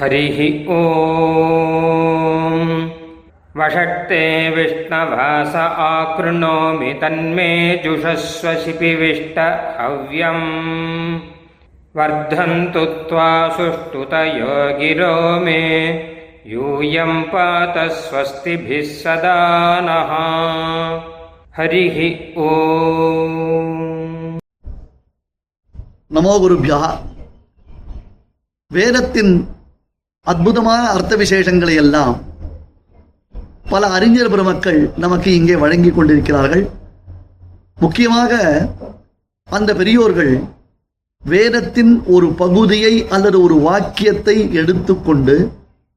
हरिः ॐ वषट्ते विष्णवास आकृणोमि तन्मे जुषस्व शिपिविष्ट हव्यम् वर्धन्तु त्वा सुष्ठुतयो गिरो मे यूयं पात स्वस्तिभिः सदा नः हरिः ॐ நமோ குருபியா வேதத்தின் அற்புதமான அர்த்த விசேஷங்களை எல்லாம் பல அறிஞர் பெருமக்கள் நமக்கு இங்கே வழங்கிக் கொண்டிருக்கிறார்கள். முக்கியமாக அந்த பெரியோர்கள் வேதத்தின் ஒரு பகுதியை அல்லது ஒரு வாக்கியத்தை எடுத்துக்கொண்டு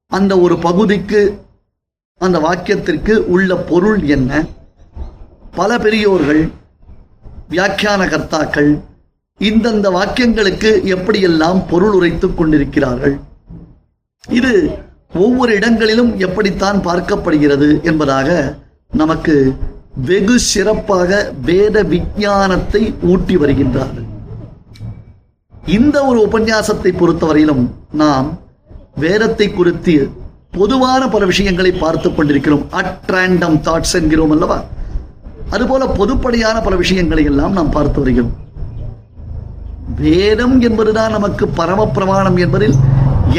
அந்த ஒரு பகுதிக்கு அந்த வாக்கியத்திற்கு உள்ள பொருள் என்ன? பல பெரியோர்கள் வியாக்கியான கர்த்தாக்கள் இந்தந்த வாக்கியங்களுக்கு எப்படியெல்லாம் பொருள் உரைத்துக் கொண்டிருக்கிறார்கள்? இது ஒவ்வொரு இடங்களிலும் எப்படித்தான் பார்க்கப்படுகிறது என்பதாக நமக்கு வெகு சிறப்பாக வேத விஞ்ஞானத்தை ஊட்டி வருகின்றார். இந்த ஒரு உபன்யாசத்தை பொறுத்தவரையிலும் நாம் வேதத்தை குறித்து பொதுவான பல விஷயங்களை பார்த்துக் கொண்டிருக்கிறோம். அட்ராண்டம் தாட்ஸ் என்கிறோம் அல்லவா? அதுபோல பொதுப்படையான பல விஷயங்களை எல்லாம் நாம் பார்த்து வருகிறோம். வேதம் என்பதுதான் நமக்கு பரம பிரமாணம் என்பதில்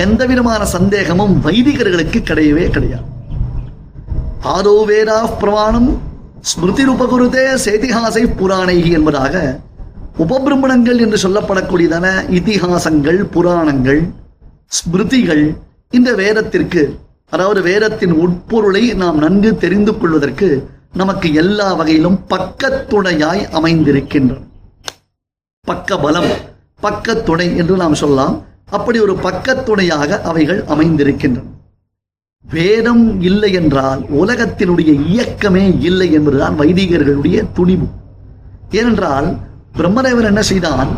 எந்த விதமான சந்தேகமும் வைதிகர்களுக்கு கிடையவே கிடையாது. ஆதோ வேதா பிரமாணம் ஸ்மிருதி ரூபகுருதே சேதிஹாசை புராணை என்பதாக உபபிரமணங்கள் என்று சொல்லப்படக்கூடியதான இதிகாசங்கள் புராணங்கள் ஸ்மிருதிகள் இந்த வேதத்திற்கு அதாவது வேதத்தின் உட்பொருளை நாம் நன்கு தெரிந்து கொள்வதற்கு நமக்கு எல்லா வகையிலும் பக்கத்துணையாய் அமைந்திருக்கின்றன. பக்க பலம் பக்க துணை என்று நாம் சொல்லலாம். அப்படி ஒரு பக்கத்துணையாக அவைகள் அமைந்திருக்கின்றன. வேதம் இல்லை என்றால் உலகத்தினுடைய இயக்கமே இல்லை என்பதுதான் வைதிகர்களுடைய துணிவு. ஏனென்றால் பிரம்மதேவர் என்ன செய்தான்?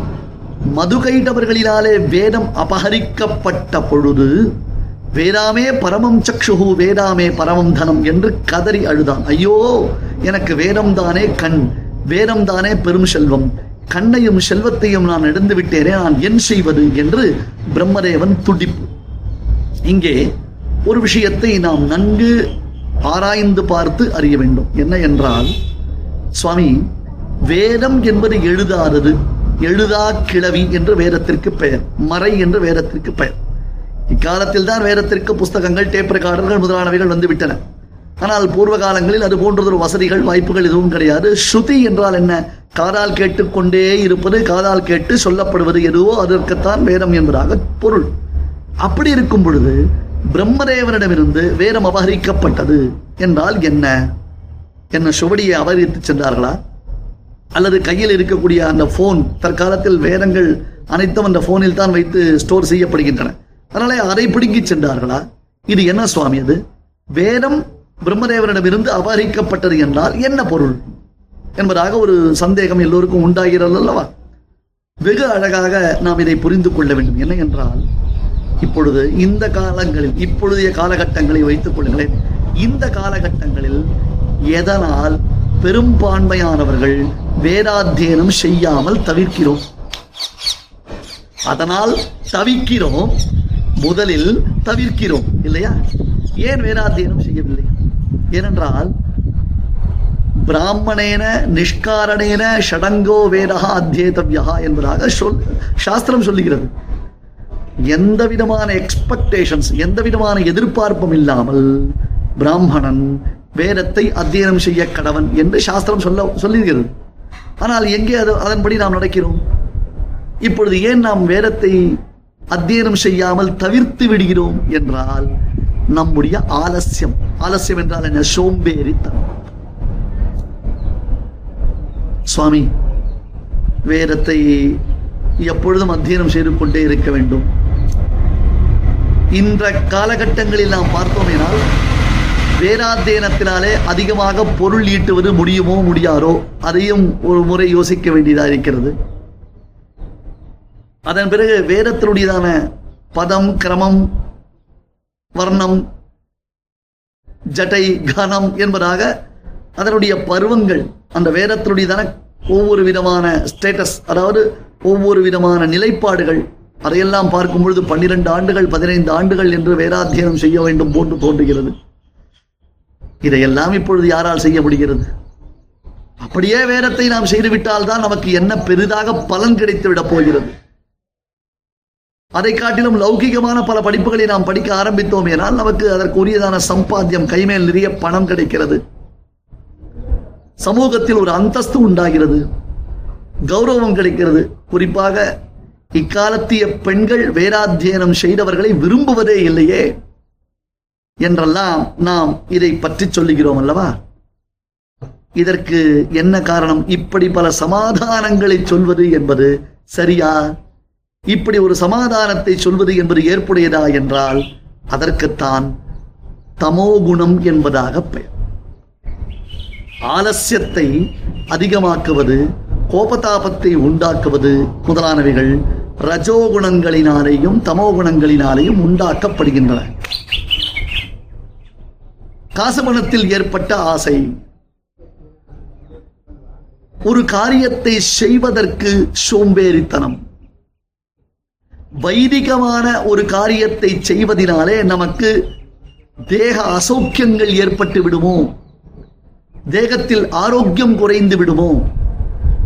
மதுகைடவர்களினாலே வேதம் அபகரிக்கப்பட்ட பொழுது வேதாமே பரமம் சக்ஷுகு வேதாமே பரமம் தனம் என்று கதறி அழுதான். ஐயோ எனக்கு வேதம் தானே கண் வேதம் தானே பெரும் செல்வம் கண்ணையும் செல்வத்தையும் நான் இழந்து விட்டேனே நான் என் செய்வது என்று பிரம்மதேவன் துடிப்பு. இங்கே ஒரு விஷயத்தை நாம் நன்கு ஆராய்ந்து பார்த்து அறிய வேண்டும். என்ன என்றால் சுவாமி வேதம் என்பது எழுதாதது எழுதா கிளவி என்று வேதத்திற்கு பெயர் மறை என்று வேதத்திற்கு பெயர். இக்காலத்தில் தான் வேதத்திற்கு புஸ்தகங்கள் டேப் ரெக்கார்டர்கள் முதலானவைகள் வந்துவிட்டன. ஆனால் பூர்வ காலங்களில் அது போன்றதொரு வசதிகள் வாய்ப்புகள் எதுவும் கிடையாது. ஸ்ருதி என்றால் என்ன? காதால் கேட்டுக்கொண்டே இருப்பது காதால் கேட்டு சொல்லப்படுவது எதுவோ அதற்குத்தான் வேதம் என்பதாக பொருள். அப்படி இருக்கும் பொழுது பிரம்மதேவனிடமிருந்து வேதம் அபகரிக்கப்பட்டது என்றால் என்ன? என்ன சுவடியை அபகரித்து சென்றார்களா? அல்லது கையில் இருக்கக்கூடிய அந்த போன் தற்காலத்தில் வேதங்கள் அனைத்தும் அந்த போனில் தான் வைத்து ஸ்டோர் செய்யப்படுகின்றன. அதனால அதை பிடுங்கி சென்றார்களா? இது என்ன சுவாமி அது? வேதம் பிரம்மதேவனிடமிருந்து அபகரிக்கப்பட்டது என்றால் என்ன பொருள்? என்பதாக ஒரு சந்தேகம் எல்லோருக்கும் உண்டாகிறது அல்லவா? வெகு அழகாக நாம் இதை புரிந்து கொள்ள வேண்டும். என்ன என்றால் இப்பொழுது இந்த காலங்களில் இப்பொழுதைய காலகட்டங்களை வைத்துக் கொள்ளுங்களேன். இந்த காலகட்டங்களில் எதனால் பெரும்பான்மையானவர்கள் வேதாத்தியனம் செய்யாமல் தவிர்க்கிறோம்? அதனால் தவிக்கிறோம் முதலில் தவிர்க்கிறோம் இல்லையா? ஏன் வேதாத்தியனம் செய்யவில்லை? ஏனென்றால் பிராமணேன நிஷ்காரணேன ஷடங்கோ வேதா அத்தியேதவியா என்பதாக சொல் சாஸ்திரம் சொல்லுகிறது. எந்த விதமான எக்ஸ்பெக்டேஷன்ஸ் எந்த விதமான எதிர்பார்ப்பும் இல்லாமல் பிராமணன் வேதத்தை அத்தியனம் செய்ய கடவன் என்று சாஸ்திரம் சொல்ல சொல்லுகிறது ஆனால் எங்கே அது அதன்படி நாம் நடக்கிறோம்? இப்பொழுது ஏன் நாம் வேதத்தை அத்தியனம் செய்யாமல் தவிர்த்து விடுகிறோம் என்றால் நம்முடைய ஆலசியம் ஆலசியம் என்றால் என்ன? சோம்பேறித்தனம். சுவாமி வேதத்தை எப்பொழுதும் அத்தியனம் செய்து கொண்டே இருக்க வேண்டும். இந்த காலகட்டங்களில் நாம் பார்த்தோமேனால் வேதாத்தியனத்தினாலே அதிகமாக பொருள் ஈட்டுவது முடியுமோ முடியாரோ அதையும் ஒரு முறை யோசிக்க வேண்டியதாக இருக்கிறது. அதன் பிறகு வேதத்தினுடையதான பதம் கிரமம் வர்ணம் ஜட்டை கனம் என்பதாக அதனுடைய பருவங்கள் அந்த வேதத்தினுடையதான ஒவ்வொரு விதமான ஸ்டேட்டஸ் அதாவது ஒவ்வொரு விதமான நிலைப்பாடுகள் அதையெல்லாம் பார்க்கும் பொழுது பன்னிரண்டு ஆண்டுகள் பதினைந்து ஆண்டுகள் என்று வேதாத்தியனம் செய்ய வேண்டும் போன்று தோன்றுகிறது. இதையெல்லாம் இப்பொழுது யாரால் செய்ய முடிகிறது? அப்படியே வேதத்தை நாம் செய்துவிட்டால் தான் நமக்கு என்ன பெரிதாக பலன் கிடைத்து விடப் போகிறது. அதை காட்டிலும் லௌகிகமான பல படிப்புகளை நாம் படிக்க ஆரம்பித்தோம் என்றால் நமக்கு அதற்குரியதான சம்பாத்தியம் கைமேல் நிறைய பணம் கிடைக்கிறது. சமூகத்தில் ஒரு அந்தஸ்து உண்டாகிறது. கௌரவம் கிடைக்கிறது. குறிப்பாக இக்காலத்திய பெண்கள் வேதாத்தியனம் செய்தவர்களை விரும்புவதே இல்லையே என்றெல்லாம் நாம் இதை பற்றி சொல்லுகிறோம் அல்லவா? இதற்கு என்ன காரணம்? இப்படி பல சமாதானங்களை சொல்வது என்பது சரியா? இப்படி ஒரு சமாதானத்தை சொல்வது என்பது ஏற்புடையதா என்றால் அதற்குத்தான் தமோகுணம் என்பதாக பெயர். ஆலசியத்தை அதிகமாக்குவது கோபதாபத்தை உண்டாக்குவது முதலானவைகள் ரஜோகுணங்களினாலேயும் தமோகுணங்களினாலேயும் உண்டாக்கப்படுகின்றன. காசபணத்தில் ஏற்பட்ட ஆசை ஒரு காரியத்தை செய்வதற்கு சோம்பேறித்தனம். வைதிகமான ஒரு காரியத்தை செய்வதினாலே நமக்கு தேக அசௌக்கியங்கள் ஏற்பட்டு விடுமோ? தேகத்தில் ஆரோக்கியம் குறைந்து விடுமோ?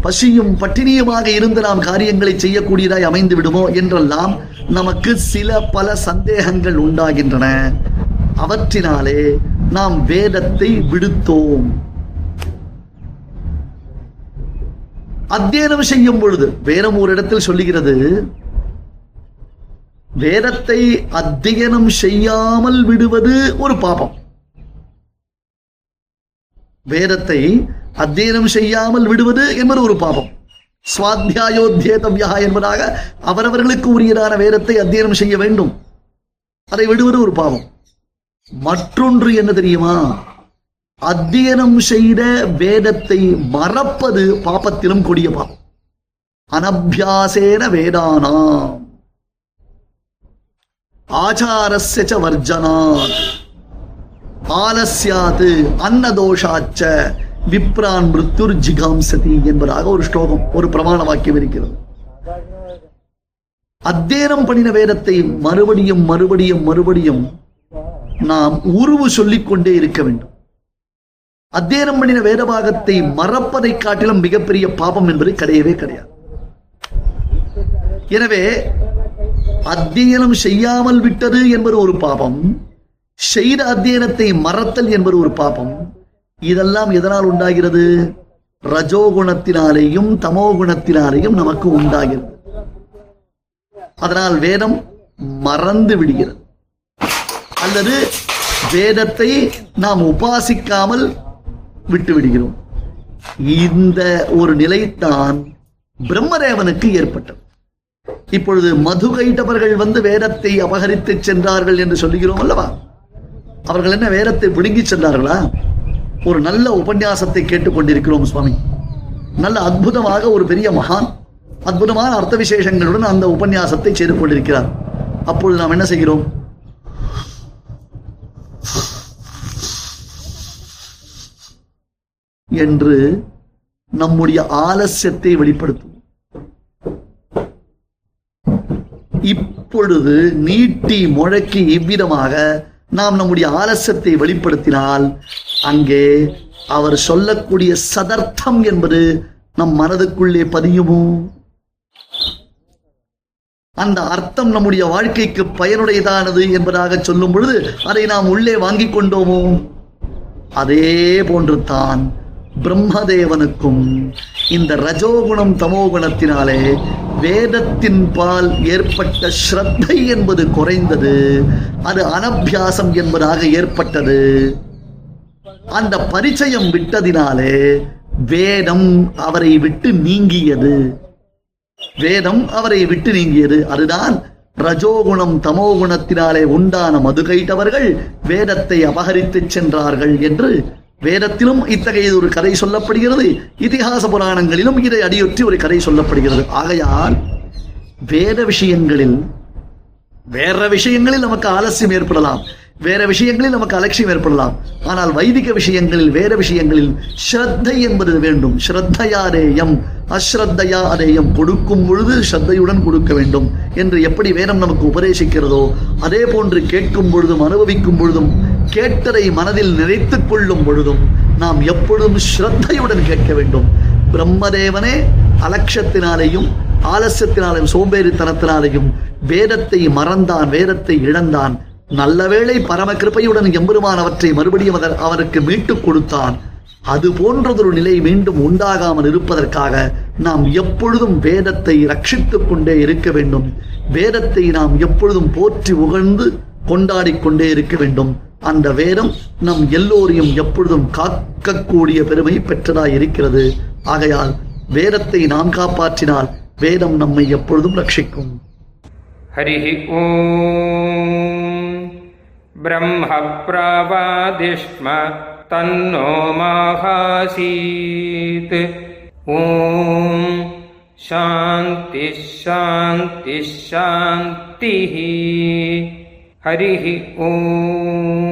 பசியும் பட்டினியுமாக இருந்து நாம் காரியங்களை செய்யக்கூடியதாய் அமைந்து விடுமோ? என்றெல்லாம் நமக்கு சில பல சந்தேகங்கள் உண்டாகின்றன. அவற்றினாலே நாம் வேதத்தை விடுத்தோம். அத்தியனம் செய்யும் பொழுது வேறும் ஒரு இடத்தில் சொல்லுகிறது வேதத்தை அத்தியனம் செய்யாமல் விடுவது ஒரு பாபம். வேதத்தை அத்தியனம் செய்யாமல் விடுவது என்பது ஒரு பாபம். சுவாத்தியாயோத்தியேதவ்யா என்பதாக அவரவர்களுக்கு உரியதான வேதத்தை அத்தியனம் செய்ய வேண்டும். அதை விடுவது ஒரு பாவம் மற்றொன்று என்ன தெரியுமா? அத்தியனம் செய்த வேதத்தை மறப்பது பாப்பத்திலும் கொடிய பாவம் அனபியாசேன வேதானாம். ஆச்சாரஸ்ய வர்ஜனாத். ஆலஸ்யாது அன்னதோஷாச்ச விப்ரான் மிருத்துர் ஜிகாம்சதி என்பதாக ஒரு ஸ்லோகம் ஒரு பிரமாண வாக்கியம் இருக்கிறது. அத்தியனம் பண்ணின வேதத்தை மறுபடியும் மறுபடியும் மறுபடியும் நாம் உருவு சொல்லிக் கொண்டே இருக்க வேண்டும். அத்தியனம் பண்ணின வேத பாகத்தை மறப்பதை காட்டிலும் மிகப்பெரிய பாபம் என்பது கிடையவே கிடையாது. எனவே அத்தியனம் செய்யாமல் விட்டது என்பது ஒரு பாபம். செய்த அத்தியனத்தை மறத்தல் என்பது ஒரு பாபம். இதெல்லாம் எதனால் உண்டாகிறது? ரஜோகுணத்தினாலேயும் தமோகுணத்தினாலேயும் நமக்கு உண்டாகிறது. அதனால் வேதம் மறந்து விடுகிறது. அல்லது வேதத்தை நாம் உபாசிக்காமல் விட்டு விடுகிறோம். இந்த ஒரு நிலைத்தான் பிரம்மதேவனுக்கு ஏற்பட்டது. இப்பொழுது மது கைட்டவர்கள் வந்து வேதத்தை அபகரித்து சென்றார்கள் என்று சொல்லுகிறோம் அல்லவா? அவர்கள் என்ன வேதத்தை விழுங்கி சென்றார்களா? ஒரு நல்ல உபன்யாசத்தை கேட்டுக்கொண்டிருக்கிறோம் சுவாமி. நல்ல அற்புதமாக ஒரு பெரிய மகான் அற்புதமான அர்த்த விசேஷங்களுடன் அந்த உபன்யாசத்தை செய்து கொண்டிருக்கிறார். அப்பொழுது நாம் என்ன செய்கிறோம்? என்று நம்முடைய ஆலசியத்தை வெளிப்படுத்தும். இப்பொழுது நீட்டி முழக்கி இவ்விதமாக நாம் நம்முடைய ஆலசியத்தை வெளிப்படுத்தினால் அங்கே அவர் சொல்லக்கூடிய சதர்த்தம் என்பது நம் மனதுக்குள்ளே பதியுமோ? அந்த அர்த்தம் நம்முடைய வாழ்க்கைக்கு பயனுடையதானது என்பதாக சொல்லும் பொழுது அதை நாம் உள்ளே வாங்கிக் கொண்டோமோ? அதே போன்று தான் பிரம்மதேவனுக்கும் இந்த ரஜோகுணம் தமோகுணத்தினாலே வேதத்தின் பால் ஏற்பட்ட ஸ்ரத்தை என்பது குறைந்தது அது அனபியாசம் என்பதாக ஏற்பட்டது. அந்த பரிச்சயம் விட்டதினாலே வேதம் அவரை விட்டு நீங்கியது. வேதம் அவரை விட்டு நீங்கியது. அதுதான் ரஜோகுணம் தமோகுணத்தினாலே உண்டான மதுகைட்டவர்கள் வேதத்தை அபகரித்துச் சென்றார்கள் என்று வேதத்திலும் இத்தகைய ஒரு கதை சொல்லப்படுகிறது. இதிகாச புராணங்களிலும் இதை அடியொற்றி ஒரு கதை சொல்லப்படுகிறது. ஆகையால் வேத விஷயங்களில் வேற விஷயங்களில் நமக்கு ஆலசியம் ஏற்படலாம். வேற விஷயங்களில் நமக்கு அலட்சியம் ஏற்படலாம். ஆனால் வைதிக விஷயங்களில் வேற விஷயங்களில் ஸ்ரத்தை என்பது வேண்டும். ஸ்ரத்தையாரேயம் அஸ்ரத்தையா அதேயம் கொடுக்கும் பொழுது ஸ்ரத்தையுடன் கொடுக்க வேண்டும். என்று எப்படி வேதம் நமக்கு உபதேசிக்கிறதோ அதே போன்று கேட்கும் பொழுதும் அனுபவிக்கும் பொழுதும் கேட்டதை மனதில் நினைத்துக் கொள்ளும் பொழுதும் நாம் எப்பொழுதும் ஸ்ரத்தையுடன் கேட்க வேண்டும். பிரம்மதேவனே அலட்சத்தினாலேயும் ஆலசியத்தினாலேயும் சோம்பேறித்தனத்தினாலேயும் வேதத்தை மறந்தான் வேதத்தை இழந்தான். நல்லவேளை பரம கிருபையுடன் எம்பெருமான் அவற்றை மறுபடியும் அவர் அவருக்கு மீட்டுக் கொடுத்தான். அது போன்றதொரு நிலை மீண்டும் உண்டாகாமல் இருப்பதற்காக நாம் எப்பொழுதும் வேதத்தை ரட்சித்துக் கொண்டே இருக்க வேண்டும். வேதத்தை நாம் எப்பொழுதும் போற்றி உகழ்ந்து கொண்டாடிக்கொண்டே இருக்க வேண்டும். அந்த வேதம் நம் எல்லோரையும் எப்பொழுதும் காக்கக்கூடிய பெருமை பெற்றதாய் இருக்கிறது ஆகையால் வேதத்தை நாம் காப்பாற்றினால் வேதம் நம்மை எப்பொழுதும் ரட்சிக்கும். ஹரிஹி ஓம். பிரம்ம பிரவாதிஷ்ம தன்னோ மாகாசீத். ஓம். சாந்தி சாந்தி சாந்தி ஹரிஹி ஓம்.